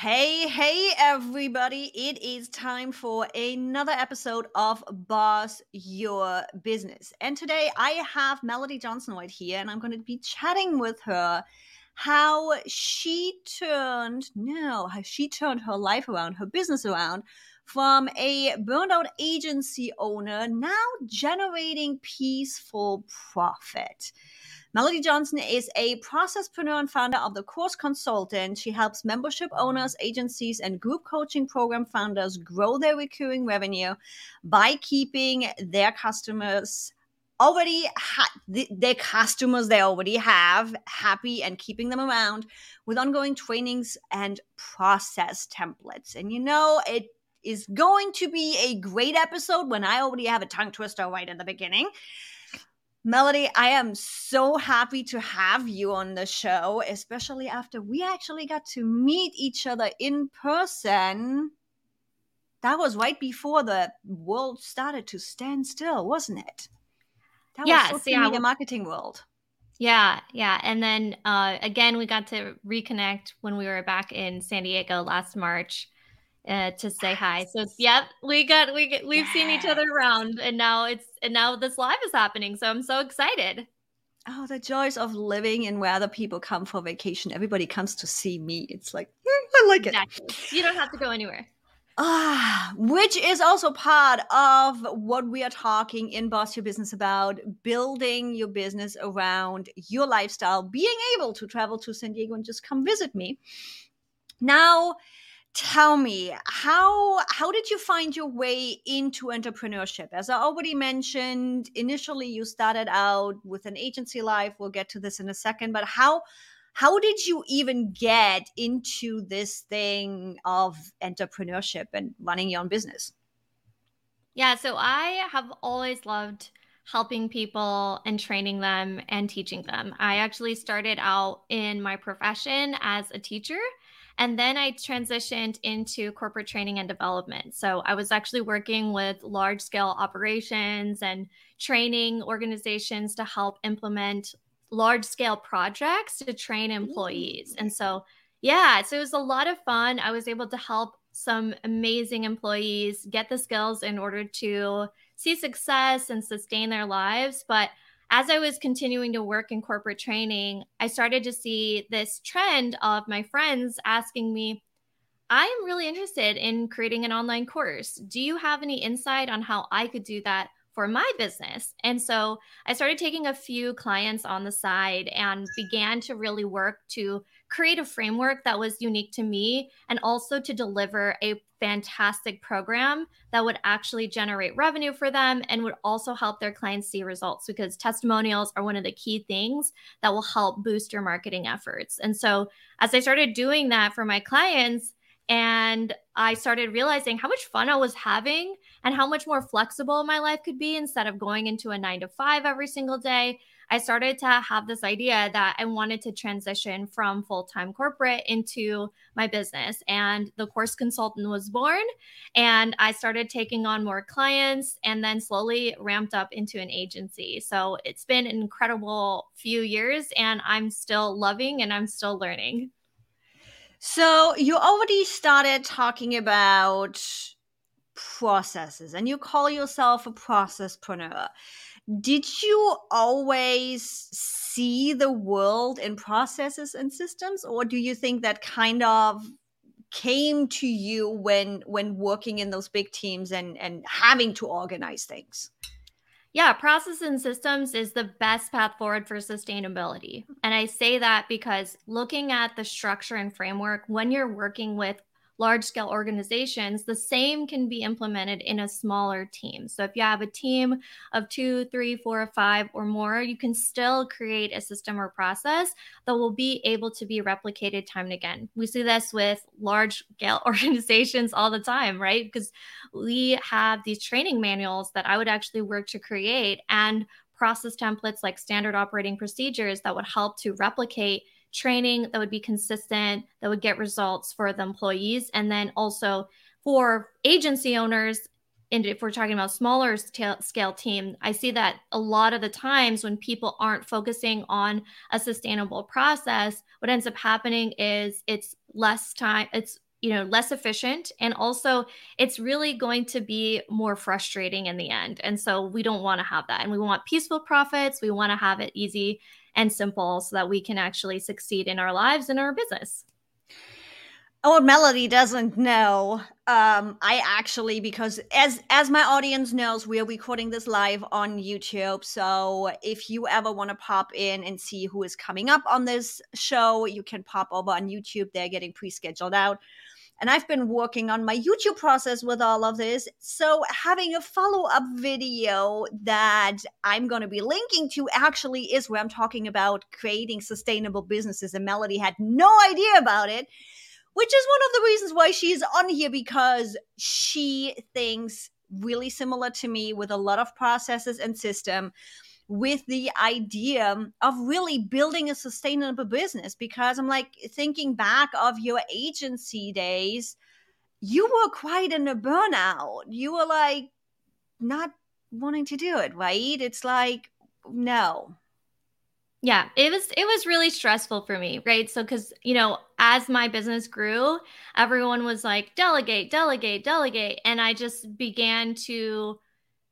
Hey, hey, everybody. It is time for another episode of Boss Your Business. And today I have Melody Johnson White here, and I'm going to be chatting with her how she turned, no, how she turned her life around, her business around from a burned out agency owner, now generating peaceful profit. Melody Johnson is a processpreneur and founder of the Course Consultant. She helps membership owners, agencies, and group coaching program founders grow their recurring revenue by keeping their customers already ha- the, their customers they already have happy and keeping them around with ongoing trainings and process templates. And you know, it is going to be a great episode when I already have a tongue twister right in the beginning. Melody, I am so happy to have you on the show, especially after we actually got to meet each other in person. That was right before the world started to stand still, wasn't it? That yes, was yeah. media marketing world. Yeah, yeah. And then uh, again, we got to reconnect when we were back in San Diego last March uh, to say hi. So yep, we got we get, we've yes. seen each other around, and now it's and now this live is happening. So I'm so excited. Oh, the joys of living and where other people come for vacation. Everybody comes to see me. It's like I like exactly. it. You don't have to go anywhere. Ah, which is also part of what we are talking in Boss Your Business about building your business around your lifestyle, being able to travel to San Diego and just come visit me. Now, tell me how how did you find your way into entrepreneurship? As i already mentioned initially you started out with an agency life we'll get to this in a second but how how did you even get into this thing of entrepreneurship and running your own business? Yeah so i have always loved helping people and training them and teaching them. I actually started out in my profession as a teacher and then I transitioned into corporate training and development. So I was actually working with large scale operations and training organizations to help implement large scale projects to train employees. And so, yeah, so it was a lot of fun. I was able to help some amazing employees get the skills in order to see success and sustain their lives. But as I was continuing to work in corporate training, I started to see this trend of my friends asking me, I am really interested in creating an online course. Do you have any insight on how I could do that for my business? And so I started taking a few clients on the side and began to really work to create a framework that was unique to me and also to deliver a fantastic program that would actually generate revenue for them and would also help their clients see results because testimonials are one of the key things that will help boost your marketing efforts. And so, as I started doing that for my clients, and I started realizing how much fun I was having and how much more flexible my life could be instead of going into a nine to five every single day. I started to have this idea that I wanted to transition from full time corporate into my business. And the course consultant was born. And I started taking on more clients and then slowly ramped up into an agency. So it's been an incredible few years, and I'm still loving and I'm still learning. So you already started talking about processes and you call yourself a processpreneur. Did you always see the world in processes and systems or do you think that kind of came to you when when working in those big teams and and having to organize things yeah process and systems is the best path forward for sustainability. And i say that because looking at the structure and framework when you're working with large scale organizations, the same can be implemented in a smaller team. So if you have a team of two, three, four, five, or more, you can still create a system or process that will be able to be replicated time and again. We see this with large scale organizations all the time, right? Because we have these training manuals that I would actually work to create and process templates like standard operating procedures that would help to replicate training that would be consistent, that would get results for the employees. And then also for agency owners, and if we're talking about smaller scale team, I see that a lot of the times when people aren't focusing on a sustainable process, what ends up happening is it's less time, it's you know less efficient. And also it's really going to be more frustrating in the end. And so we don't want to have that. And we want peaceful profits. We want to have it easy and simple so that we can actually succeed in our lives and our business what Melody doesn't know, um, I actually because as as my audience knows, we are recording this live on YouTube. So if you ever want to pop in and see who is coming up on this show, you can pop over on YouTube. They're getting pre-scheduled out. And I've been working on my YouTube process with all of this. So, having a follow up video that I'm going to be linking to actually is where I'm talking about creating sustainable businesses. And Melody had no idea about it which is one of the reasons why she's on here because she thinks really similar to me with a lot of processes and system with the idea of really building a sustainable business because I'm like thinking back of your agency days you were quite in a burnout. You were like not wanting to do it right? It's like no. Yeah, it was it was really stressful for me, right? So cuz you know, as my business grew, everyone was like delegate, delegate, delegate, and I just began to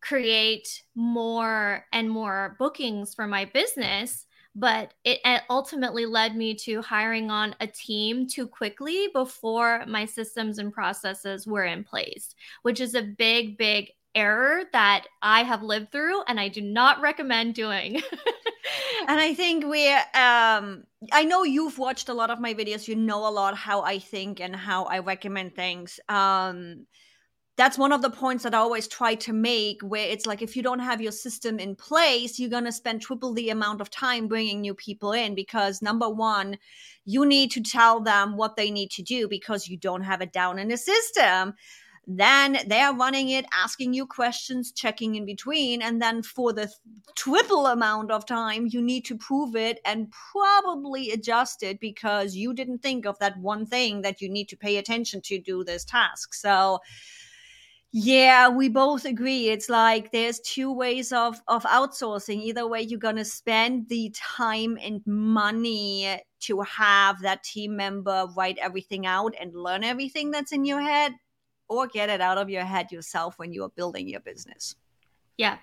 create more and more bookings for my business, but it ultimately led me to hiring on a team too quickly before my systems and processes were in place, which is a big big error that I have lived through and I do not recommend doing. and I think we um I know you've watched a lot of my videos. You know a lot how I think and how I recommend things. Um that's one of the points that I always try to make where it's like if you don't have your system in place, you're going to spend triple the amount of time bringing new people in because number 1, you need to tell them what they need to do because you don't have it down in the system then they're running it, asking you questions, checking in between. And then for the triple amount of time, you need to prove it and probably adjust it because you didn't think of that one thing that you need to pay attention to do this task. So, yeah, we both agree. It's like there's two ways of of outsourcing. Either way, you're gonna spend the time and money to have that team member write everything out and learn everything that's in your head or get it out of your head yourself when you are building your business. Yeah,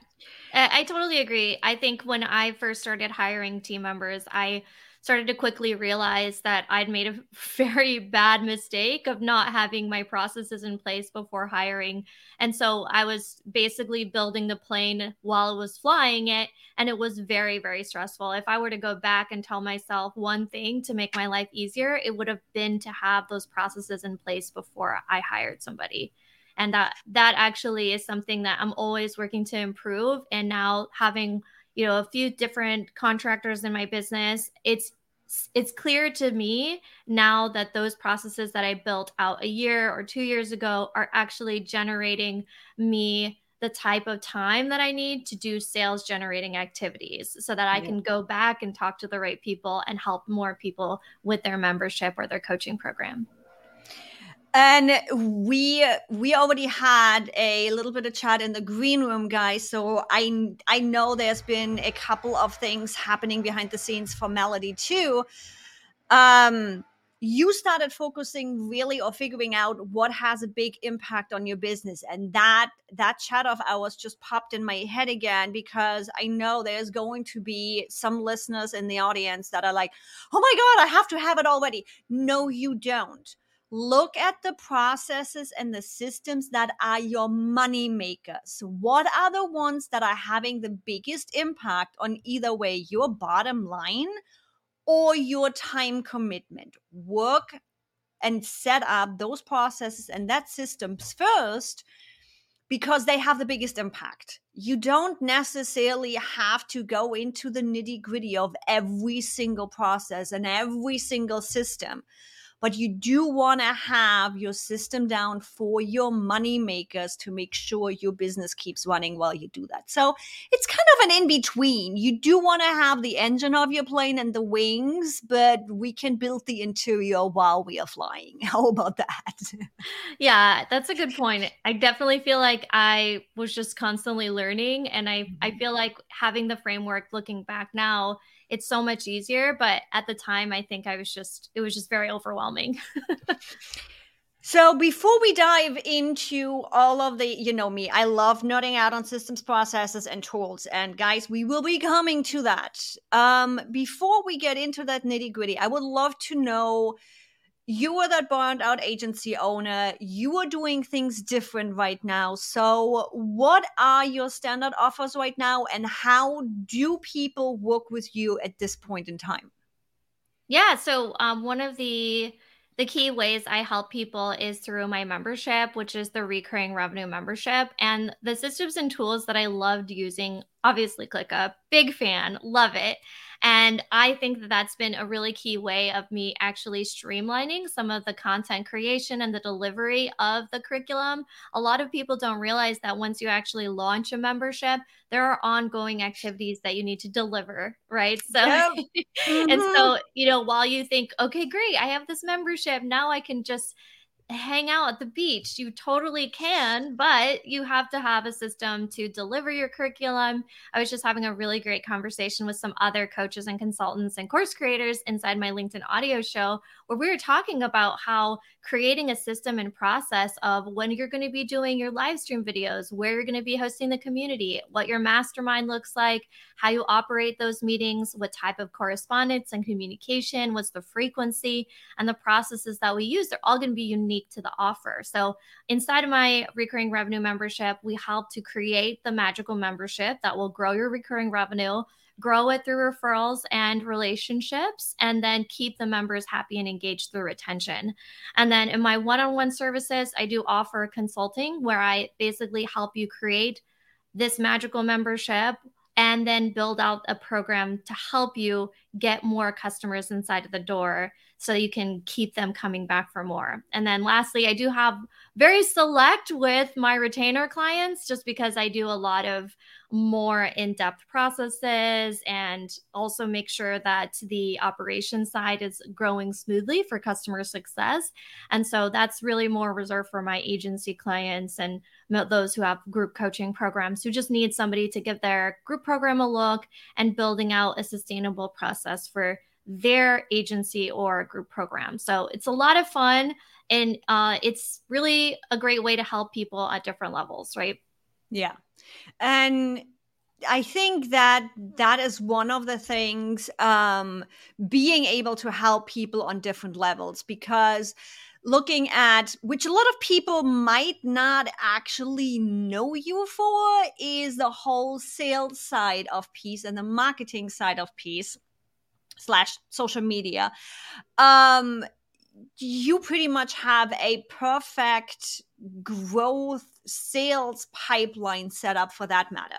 I totally agree. I think when I first started hiring team members, I started to quickly realize that I'd made a very bad mistake of not having my processes in place before hiring. And so I was basically building the plane while I was flying it. And it was very, very stressful. If I were to go back and tell myself one thing to make my life easier, it would have been to have those processes in place before I hired somebody and that that actually is something that i'm always working to improve and now having you know a few different contractors in my business. It's it's clear to me now that those processes that I built out a year or 2 years ago are actually generating me the type of time that I need to do sales generating activities so that I can go back and talk to the right people and help more people with their membership or their coaching program and we we already had a little bit of chat in the green room guys. So i i know there's been a couple of things happening behind the scenes for melody too. Um you started focusing really or figuring out what has a big impact on your business. And that that chat of ours just popped in my head again because i know there's going to be some listeners in the audience that are like oh my god i have to have it already. No you don't look at the processes and the systems that are your money makers. What are the ones that are having the biggest impact on either way your bottom line or your time commitment? Work and set up those processes and that systems first because they have the biggest impact. You don't necessarily have to go into the nitty gritty of every single process and every single system but you do want to have your system down for your money makers to make sure your business keeps running while you do that. So it's kind of an in between. You do want to have the engine of your plane and the wings, but we can build the interior while we are flying. How about that? yeah, that's a good point. I definitely feel like I was just constantly learning and I I mm-hmm. feel like having the framework looking back now it's so much easier. But at the time, I think I was just, it was just very overwhelming. So before we dive into all of the, you know me, I love nerding out on systems, processes, and tools. And guys, we will be coming to that. Um, before we get into that nitty gritty, I would love to know you are that burned out agency owner. You are doing things different right now. So, what are your standard offers right now, and how do people work with you at this point in time? Yeah. So, um, one of the the key ways I help people is through my membership, which is the recurring revenue membership. And the systems and tools that I loved using, obviously, ClickUp, big fan, love it. And I think that that's been a really key way of me actually streamlining some of the content creation and the delivery of the curriculum. A lot of people don't realize that once you actually launch a membership, there are ongoing activities that you need to deliver, right? So, yep. mm-hmm. and so, you know, while you think, okay, great, I have this membership, now I can just hang out at the beach. You totally can, but you have to have a system to deliver your curriculum. I was just having a really great conversation with some other coaches and consultants and course creators inside my LinkedIn audio show where we were talking about how creating a system and process of when you're going to be doing your live stream videos, where you're going to be hosting the community, what your mastermind looks like, how you operate those meetings, what type of correspondence and communication, what's the frequency, and the processes that we use. They're all going to be unique to the offer. So, inside of my recurring revenue membership, we help to create the magical membership that will grow your recurring revenue grow it through referrals and relationships, and then keep the members happy and engaged through retention. And then in my one on one services, I do offer consulting where I basically help you create this magical membership and then build out a program to help you get more customers inside of the door so you can keep them coming back for more. And then lastly, I do have very select with my retainer clients just because I do a lot of more in-depth processes and also make sure that the operation side is growing smoothly for customer success. And so that's really more reserved for my agency clients and those who have group coaching programs who just need somebody to give their group program a look and building out a sustainable process for their agency or group program. So it's a lot of fun and uh, it's really a great way to help people at different levels, right? Yeah. And I think that that is one of the things um, being able to help people on different levels because looking at which a lot of people might not actually know you for is the whole sales side of piece and the marketing side of piece slash social media um you pretty much have a perfect growth sales pipeline set up for that matter.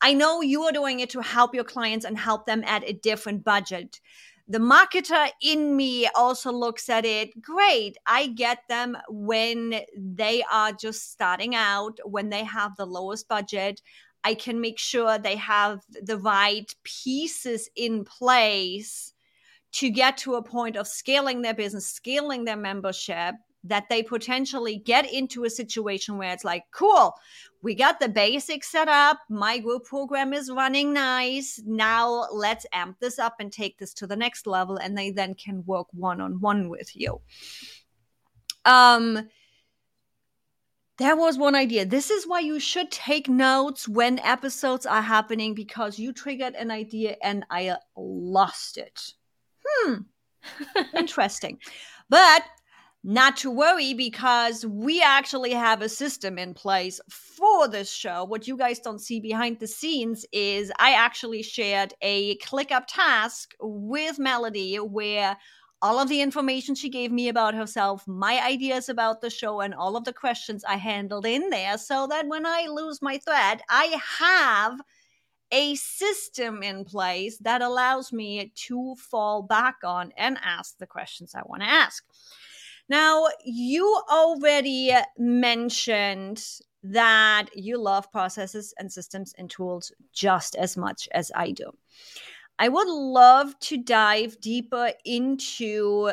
I know you are doing it to help your clients and help them at a different budget. The marketer in me also looks at it great. I get them when they are just starting out, when they have the lowest budget. I can make sure they have the right pieces in place to get to a point of scaling their business, scaling their membership, that they potentially get into a situation where it's like, cool, we got the basics set up. My group program is running nice. Now let's amp this up and take this to the next level. And they then can work one on one with you. Um, there was one idea. This is why you should take notes when episodes are happening because you triggered an idea and I lost it. Hmm. Interesting. But not to worry because we actually have a system in place for this show. What you guys don't see behind the scenes is I actually shared a ClickUp task with Melody where all of the information she gave me about herself, my ideas about the show, and all of the questions I handled in there so that when I lose my thread, I have a system in place that allows me to fall back on and ask the questions I want to ask. Now, you already mentioned that you love processes and systems and tools just as much as I do. I would love to dive deeper into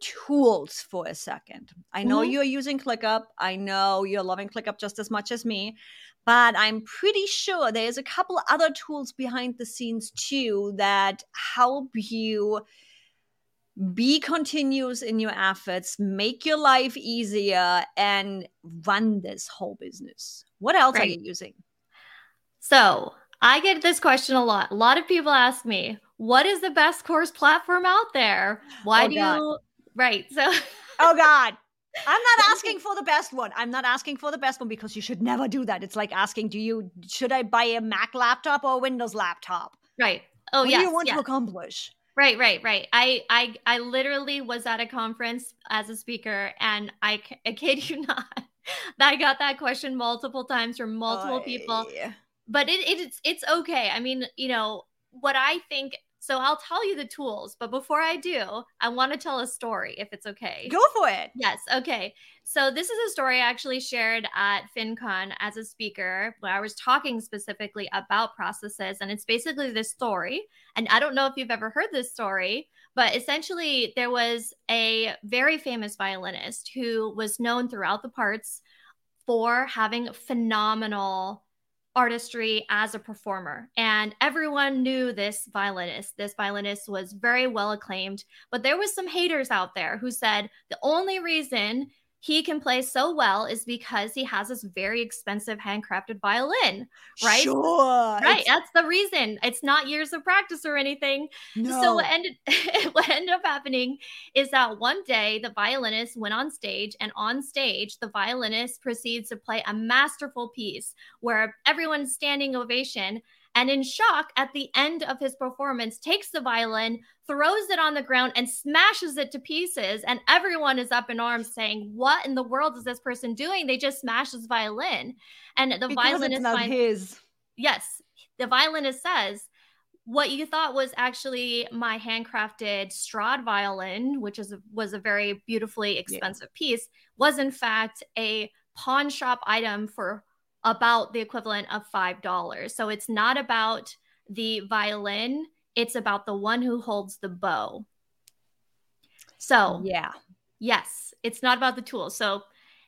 tools for a second. I know mm-hmm. you're using ClickUp. I know you're loving ClickUp just as much as me, but I'm pretty sure there's a couple other tools behind the scenes too that help you be continuous in your efforts, make your life easier, and run this whole business. What else right. are you using? So I get this question a lot. A lot of people ask me, what is the best course platform out there? Why oh, do God. you right? So Oh God. I'm not asking for the best one. I'm not asking for the best one because you should never do that. It's like asking, do you should I buy a Mac laptop or a Windows laptop? Right. Oh yeah. What do you want yes. to accomplish? Right, right, right. I, I, I literally was at a conference as a speaker, and I, I kid you not, I got that question multiple times from multiple people. But it, it, it's, it's okay. I mean, you know, what I think so I'll tell you the tools, but before I do, I want to tell a story if it's okay. Go for it. Yes. Okay. So this is a story I actually shared at FinCon as a speaker where I was talking specifically about processes. And it's basically this story. And I don't know if you've ever heard this story, but essentially there was a very famous violinist who was known throughout the parts for having phenomenal artistry as a performer. And everyone knew this violinist. This violinist was very well acclaimed, but there was some haters out there who said the only reason he can play so well is because he has this very expensive handcrafted violin, right? Sure. Right. It's... That's the reason. It's not years of practice or anything. No. So what ended what ended up happening is that one day the violinist went on stage and on stage the violinist proceeds to play a masterful piece where everyone's standing ovation and in shock at the end of his performance takes the violin throws it on the ground and smashes it to pieces. And everyone is up in arms saying what in the world is this person doing? They just smashed his violin. And the because violinist not his. Yes. The violinist says what you thought was actually my handcrafted Strad violin, which is a, was a very beautifully expensive yeah. piece, was in fact a pawn shop item for about the equivalent of $5. So it's not about the violin, it's about the one who holds the bow. So, yeah. Yes, it's not about the tool. So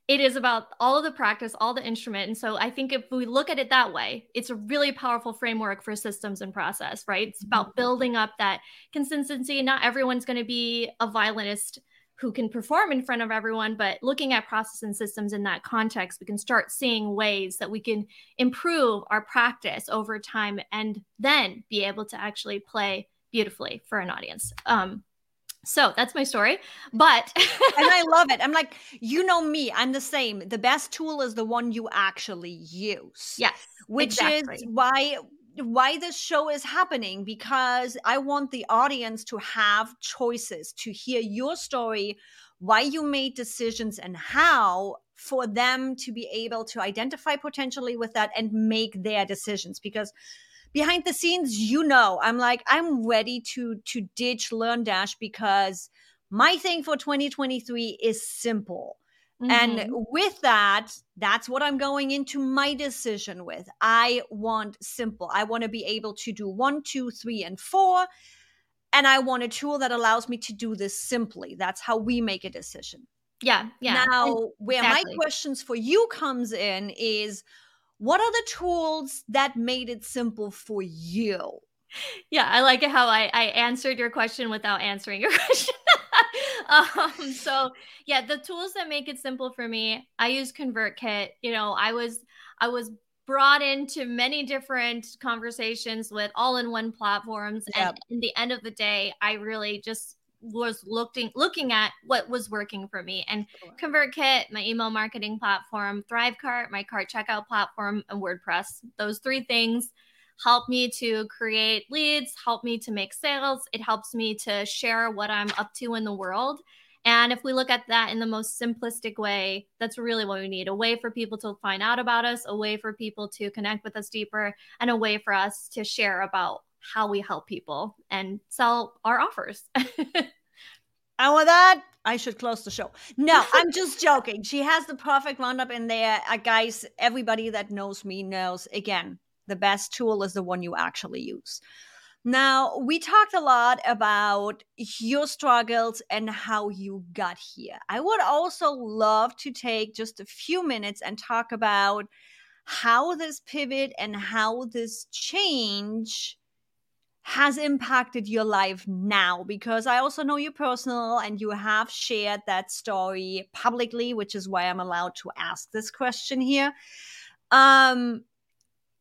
it is about all of the practice, all the instrument. And so I think if we look at it that way, it's a really powerful framework for systems and process, right? It's about mm-hmm. building up that consistency. Not everyone's going to be a violinist who can perform in front of everyone, but looking at process and systems in that context, we can start seeing ways that we can improve our practice over time and then be able to actually play beautifully for an audience. Um, so that's my story. But and I love it. I'm like, you know me, I'm the same. The best tool is the one you actually use. Yes. Which exactly. is why why this show is happening because I want the audience to have choices, to hear your story, why you made decisions, and how for them to be able to identify potentially with that and make their decisions. Because behind the scenes, you know, I'm like, I'm ready to to ditch LearnDash because my thing for 2023 is simple Mm-hmm. And with that, that's what I'm going into my decision with. I want simple. I want to be able to do one, two, three, and four. And I want a tool that allows me to do this simply. That's how we make a decision. Yeah. Yeah. Now, where exactly. my questions for you comes in is what are the tools that made it simple for you? Yeah, I like it how I, I answered your question without answering your question. um, so yeah, the tools that make it simple for me, I use ConvertKit. You know, I was I was brought into many different conversations with all-in-one platforms, yep. and in the end of the day, I really just was looking looking at what was working for me and ConvertKit, my email marketing platform, ThriveCart, my cart checkout platform, and WordPress. Those three things help me to create leads, help me to make sales. It helps me to share what I'm up to in the world. And if we look at that in the most simplistic way, that's really what we need a way for people to find out about us, a way for people to connect with us deeper, and a way for us to share about how we help people and sell our offers. and with that, I should close the show. No, I'm just joking. She has the perfect roundup in there. Uh, guys, everybody that knows me knows again, the best tool is the one you actually use. Now, we talked a lot about your struggles and how you got here. I would also love to take just a few minutes and talk about how this pivot and how this change has impacted your life now because I also know you personal and you have shared that story publicly, which is why I'm allowed to ask this question here. Um,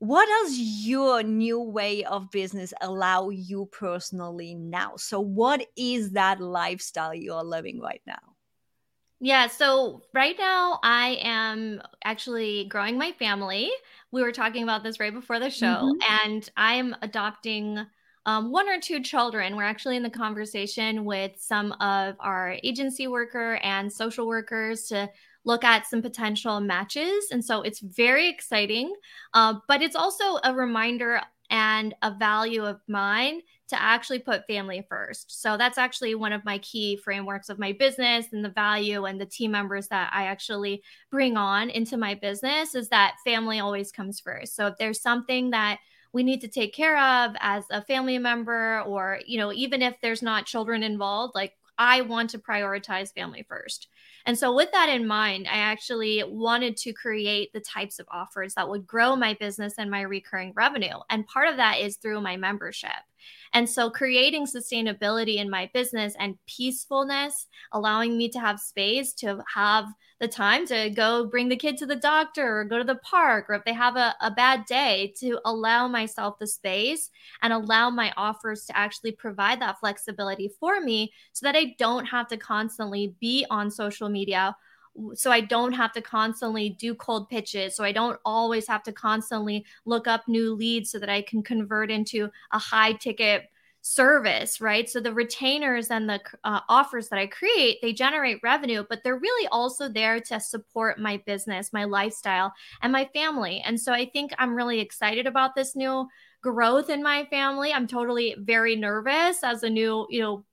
what does your new way of business allow you personally now? So, what is that lifestyle you're living right now? Yeah, so right now I am actually growing my family. We were talking about this right before the show, mm-hmm. and I am adopting um, one or two children. We're actually in the conversation with some of our agency worker and social workers to look at some potential matches. And so it's very exciting, uh, but it's also a reminder and a value of mine to actually put family first. So that's actually one of my key frameworks of my business and the value and the team members that I actually bring on into my business is that family always comes first. So if there's something that we need to take care of as a family member or you know even if there's not children involved like I want to prioritize family first. And so, with that in mind, I actually wanted to create the types of offers that would grow my business and my recurring revenue. And part of that is through my membership. And so, creating sustainability in my business and peacefulness, allowing me to have space to have the time to go bring the kid to the doctor or go to the park, or if they have a, a bad day, to allow myself the space and allow my offers to actually provide that flexibility for me so that I don't have to constantly be on social media so I don't have to constantly do cold pitches. So I don't always have to constantly look up new leads so that I can convert into a high ticket service, right? So the retainers and the uh, offers that I create, they generate revenue, but they're really also there to support my business, my lifestyle, and my family. And so I think I'm really excited about this new growth in my family. I'm totally very nervous as a new, you know,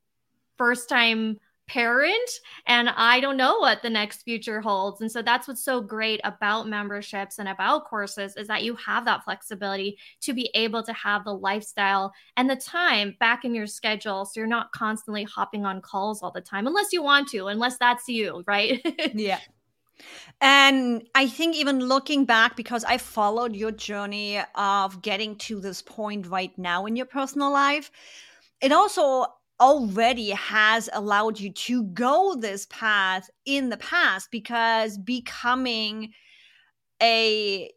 first time parent and I don't know what the next future holds. And so that's what's so great about memberships and about courses is that you have that flexibility to be able to have the lifestyle and the time back in your schedule so you're not constantly hopping on calls all the time unless you want to, unless that's you, right? yeah. And I think even looking back, because I followed your journey of getting to this point right now in your personal life, it also already has allowed you to go this path in the past because becoming a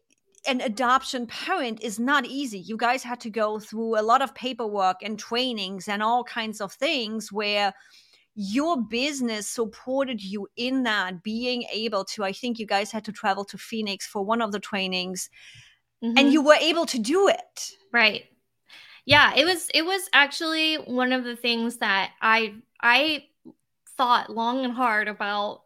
an adoption parent is not easy. You guys had to go through a lot of paperwork and trainings and all kinds of things where your business supported you in that being able to i think you guys had to travel to phoenix for one of the trainings mm-hmm. and you were able to do it right yeah it was it was actually one of the things that i i thought long and hard about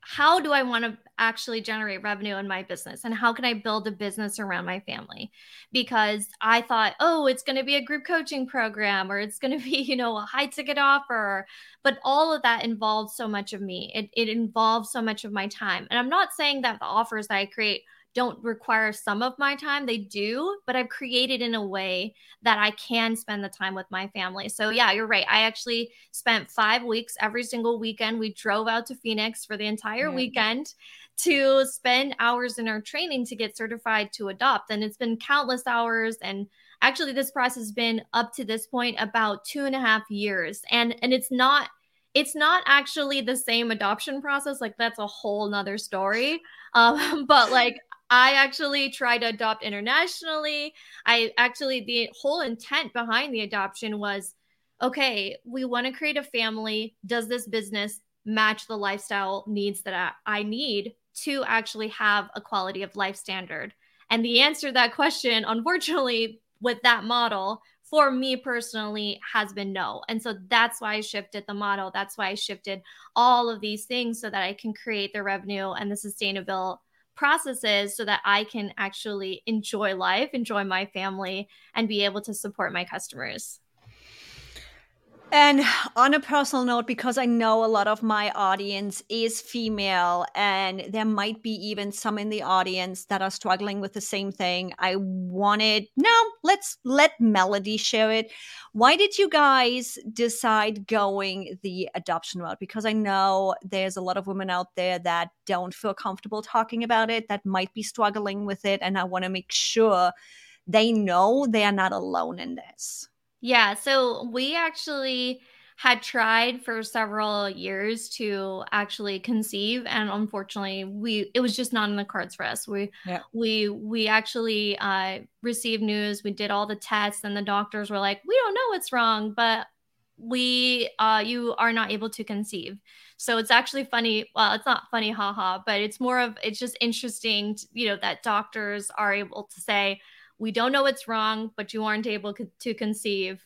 how do i want to actually generate revenue in my business? And how can i build a business around my family? Because i thought oh it's going to be a group coaching program or it's going to be you know a high ticket offer. But all of that involves so much of me. It, it involves so much of my time. And i'm not saying that the offers that i create don't require some of my time. They do, but I've created in a way that I can spend the time with my family. So, yeah, you're right. I actually spent five weeks every single weekend. We drove out to Phoenix for the entire weekend to spend hours in our training to get certified to adopt. And it's been countless hours. And actually, this process has been up to this point about two and a half years. And and it's not it's not actually the same adoption process like that's a whole nother story um, but like I actually tried to adopt internationally. I actually, the whole intent behind the adoption was okay, we want to create a family. Does this business match the lifestyle needs that I, I need to actually have a quality of life standard? And the answer to that question, unfortunately, with that model, for me personally, has been no. And so that's why I shifted the model. That's why I shifted all of these things so that I can create the revenue and the sustainable processes so that I can actually enjoy life, enjoy my family, and be able to support my customers. And on a personal note, because I know a lot of my audience is female, and there might be even some in the audience that are struggling with the same thing, I wanted, no, let's let Melody share it. Why did you guys decide going the adoption route? Because I know there's a lot of women out there that don't feel comfortable talking about it, that might be struggling with it. And I want to make sure they know they are not alone in this. Yeah. So we actually had tried for several years to actually conceive and unfortunately we it was just not in the cards for us we yeah. we we actually uh, received news we did all the tests and the doctors were like we don't know what's wrong but we uh, you are not able to conceive so it's actually funny well it's not funny haha but it's more of it's just interesting to, you know that doctors are able to say we don't know what's wrong but you aren't able to conceive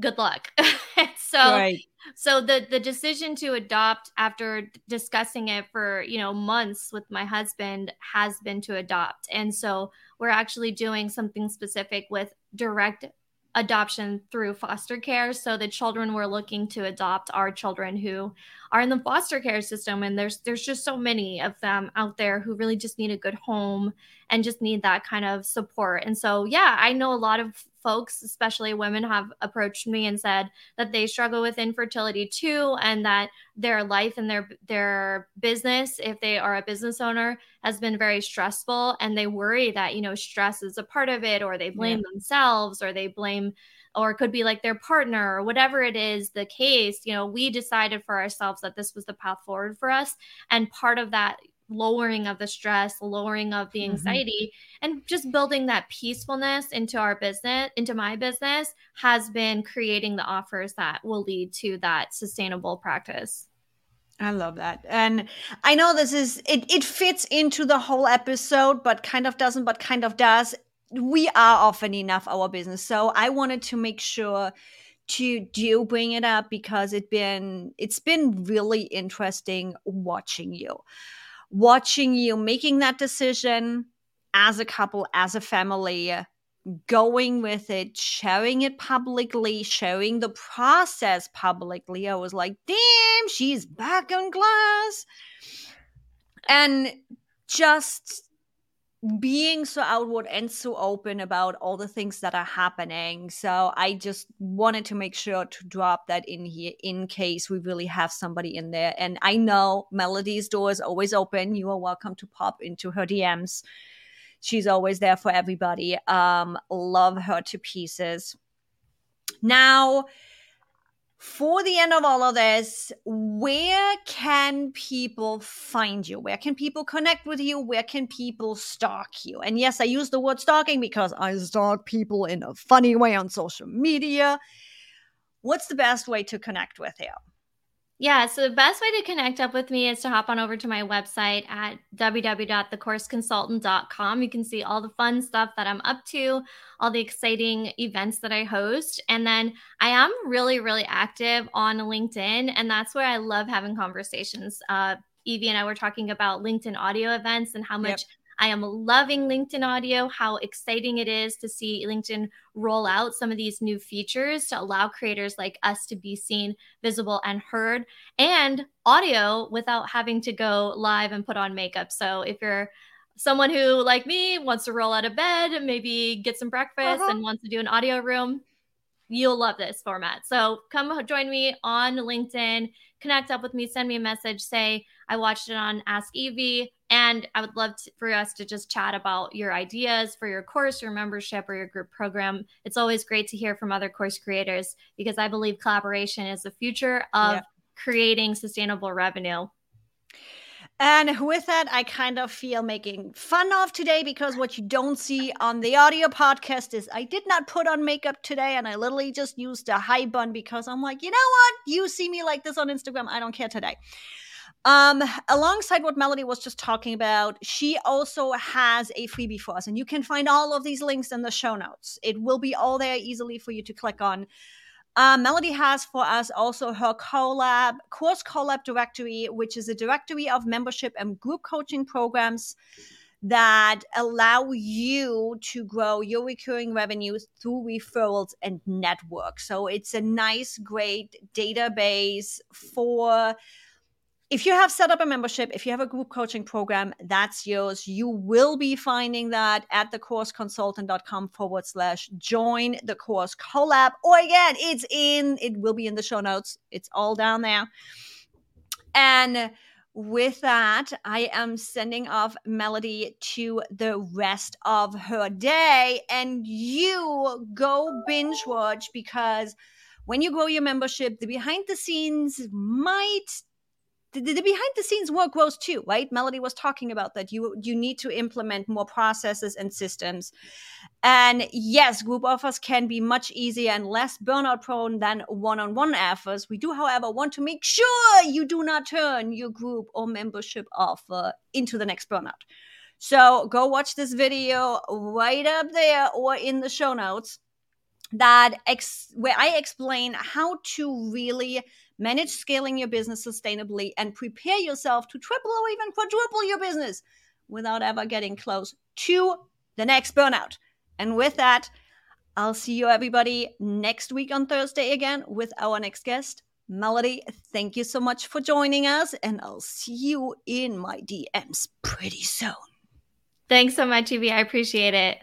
good luck. so right. so the the decision to adopt after discussing it for, you know, months with my husband has been to adopt. And so we're actually doing something specific with direct adoption through foster care. So the children we're looking to adopt are children who are in the foster care system and there's there's just so many of them out there who really just need a good home and just need that kind of support. And so yeah, I know a lot of folks, especially women, have approached me and said that they struggle with infertility too, and that their life and their their business, if they are a business owner, has been very stressful, and they worry that you know stress is a part of it, or they blame yeah. themselves, or they blame or it could be like their partner or whatever it is the case. You know we decided for ourselves that this was the path forward for us. And part of that lowering of the stress, lowering of the mm-hmm. anxiety, mm-hmm. and just building that peacefulness into our business, into my business, has been creating the offers that will lead to that sustainable practice. I love that. And I know this is it it fits into the whole episode, but kind of doesn't, but kind of does. We are often enough our business. So I wanted to make sure to do bring it up because it been it's been really interesting watching you watching you making that decision as a couple, as a family, going with it, showing it publicly, showing the process publicly. I was like, damn, she's back on glass. And just being so outward and so open about all the things that are happening. So I just wanted to make sure to drop that in here in case we really have somebody in there. And I know Melody's door is always open. You are welcome to pop into her DMs. She's always there for everybody. Um, love her to pieces. Now, for the end of all of this, where can people find you? Where can people connect with you? Where can people stalk you? And yes, I use the word stalking because I stalk people in a funny way on social media. What's the best way to connect with you? Yeah, so the best way to connect up with me is to hop on over to my website at www.thecourseconsultant.com. You can see all the fun stuff that I'm up to, all the exciting events that I host. And then I am really, really active on LinkedIn, and that's where I love having conversations. Uh, Evie and I were talking about LinkedIn audio events and how much yep. I am loving LinkedIn audio, how exciting it is to see LinkedIn roll out some of these new features to allow creators like us to be seen, visible, and heard, and audio without having to go live and put on makeup. So if you're someone who, like me, wants to roll out of bed, maybe get some breakfast, uh-huh. and wants to do an audio room, you'll love this format. So come join me on LinkedIn, connect up with me, send me a message, say, I watched it on Ask Evie. And I would love to, for us to just chat about your ideas for your course, your membership, or your group program. It's always great to hear from other course creators because I believe collaboration is the future of creating sustainable revenue. And with that, I kind of feel making fun of today because what you don't see on the audio podcast is I did not put on makeup today and I literally just used a high bun because I'm like, you know what? You see me like this on Instagram. I don't care today. Um, alongside what Melody was just talking about, she also has a freebie for us, and you can find all of these links in the show notes. It will be all there easily for you to click on. Uh, Melody has for us also her collab course collab directory, which is a directory of membership and group coaching programs that allow you to grow your recurring revenues through referrals and network. So it's a nice, great database for if you have set up a membership, if you have a group coaching program, that's yours. You will be finding that at thecourseconsultant.com forward slash join the course collab. Or again, it's in, it will be in the show notes. It's all down there. And with that, I am sending off Melody to the rest of her day. And you go binge watch because when you grow your membership, the behind the scenes might the, the, behind the scenes work grows too right? Melody was talking about that you you need to implement more processes and systems. And yes group offers can be much easier and less burnout prone than one-on-one offers. We do however want to make sure you do not turn your group or membership offer uh, into the next burnout. So go watch this video right up there or in the show notes that ex- where i explain how to really manage scaling your business sustainably, and prepare yourself to triple or even quadruple your business without ever getting close to the next burnout. And with that, I'll see you everybody next week on Thursday again with our next guest. Melody, thank you so much for joining us, and I'll see you in my DMs pretty soon. Thanks so much, Evie. I appreciate it.